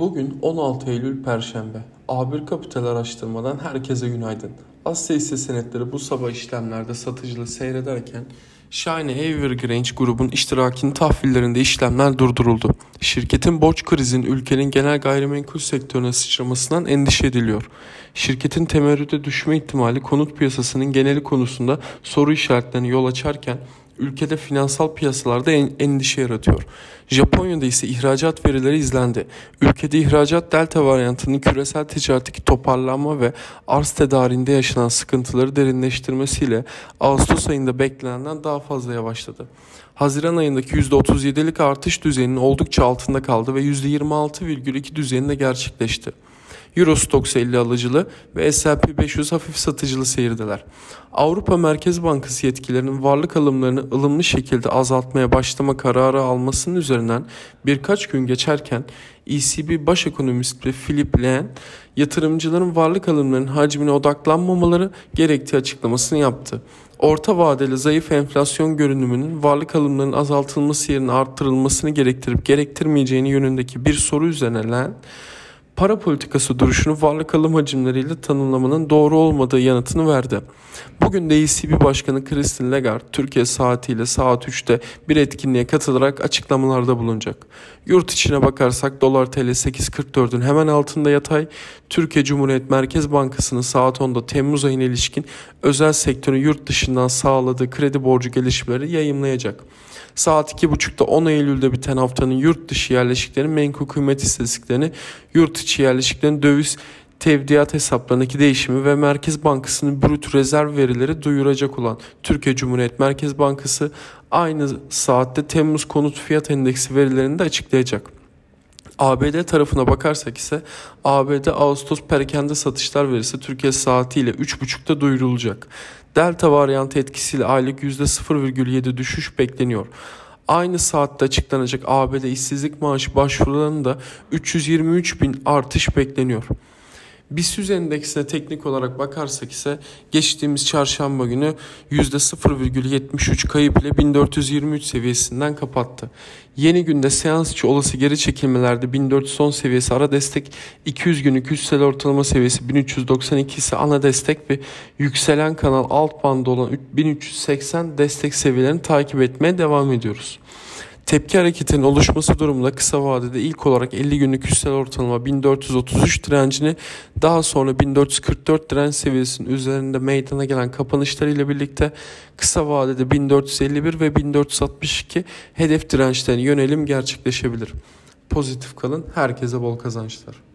Bugün 16 Eylül Perşembe. A1 Kapital Araştırma'dan herkese günaydın. Asya hisse senetleri bu sabah işlemlerde satıcılı seyrederken Shine Evergrande grubun iştirakinin tahvillerinde işlemler durduruldu. Şirketin borç krizinin ülkenin genel gayrimenkul sektörüne sıçramasından endişe ediliyor. Şirketin temerrüde düşme ihtimali konut piyasasının geneli konusunda soru işaretlerine yol açarken ülkede finansal piyasalarda endişe yaratıyor. Japonya'da ise ihracat verileri izlendi. Ülkede ihracat delta varyantının küresel ticaretteki toparlanma ve arz tedariğinde yaşanan sıkıntıları derinleştirmesiyle Ağustos ayında beklenenden daha fazla yavaşladı. Haziran ayındaki %37'lik artış düzeyinin oldukça altında kaldı ve %26,2 düzeyinde gerçekleşti. Eurostox 50 alıcılı ve S&P 500 hafif satıcılı seyirdeler. Avrupa Merkez Bankası yetkilerinin varlık alımlarını ılımlı şekilde azaltmaya başlama kararı almasının üzerinden birkaç gün geçerken ECB baş ekonomisti Philip Lane yatırımcıların varlık alımlarının hacmine odaklanmamaları gerektiği açıklamasını yaptı. Orta vadeli zayıf enflasyon görünümünün varlık alımlarının azaltılması yerine arttırılmasını gerektirip gerektirmeyeceğini yönündeki bir soru üzerine Lane para politikası duruşunu varlık alım hacimleriyle tanımlamanın doğru olmadığı yanıtını verdi. Bugün de ECB Başkanı Christine Lagarde Türkiye saatiyle saat 3'te bir etkinliğe katılarak açıklamalarda bulunacak. Yurt içine bakarsak dolar TL 8.44'ün hemen altında yatay. Türkiye Cumhuriyet Merkez Bankası'nın saat 10'da Temmuz ayına ilişkin özel sektörün yurt dışından sağladığı kredi borcu gelişmeleri yayımlayacak. Saat 2.30'da 10 Eylül'de biten haftanın yurt dışı yerleşiklerin menkul kıymet istatistiklerini, yurt içi yerleşiklerin döviz tevdiat hesaplarındaki değişimi ve Merkez Bankası'nın brüt rezerv verileri duyuracak olan Türkiye Cumhuriyet Merkez Bankası aynı saatte Temmuz konut fiyat endeksi verilerini de açıklayacak. ABD tarafına bakarsak ise ABD Ağustos perakende satışlar verisi Türkiye saatiyle 3.30'da duyurulacak. Delta varyantı etkisiyle aylık %0,7 düşüş bekleniyor. Aynı saatte açıklanacak ABD işsizlik maaşı başvurularında 323 bin artış bekleniyor. BIST endeksine teknik olarak bakarsak ise geçtiğimiz çarşamba günü %0,73 kayıp ile 1423 seviyesinden kapattı. Yeni günde seans içi olası geri çekilmelerde 1410 seviyesi ara destek, 200 günlük üstel ortalama seviyesi 1392 ise ana destek ve yükselen kanal alt bandı olan 1380 destek seviyelerini takip etmeye devam ediyoruz. Tepki hareketinin oluşması durumunda kısa vadede ilk olarak 50 günlük üstel ortalama 1433 direncini daha sonra 1444 direnç seviyesinin üzerinde meydana gelen kapanışlarıyla birlikte kısa vadede 1451 ve 1462 hedef dirençlerine yönelim gerçekleşebilir. Pozitif kalın, herkese bol kazançlar.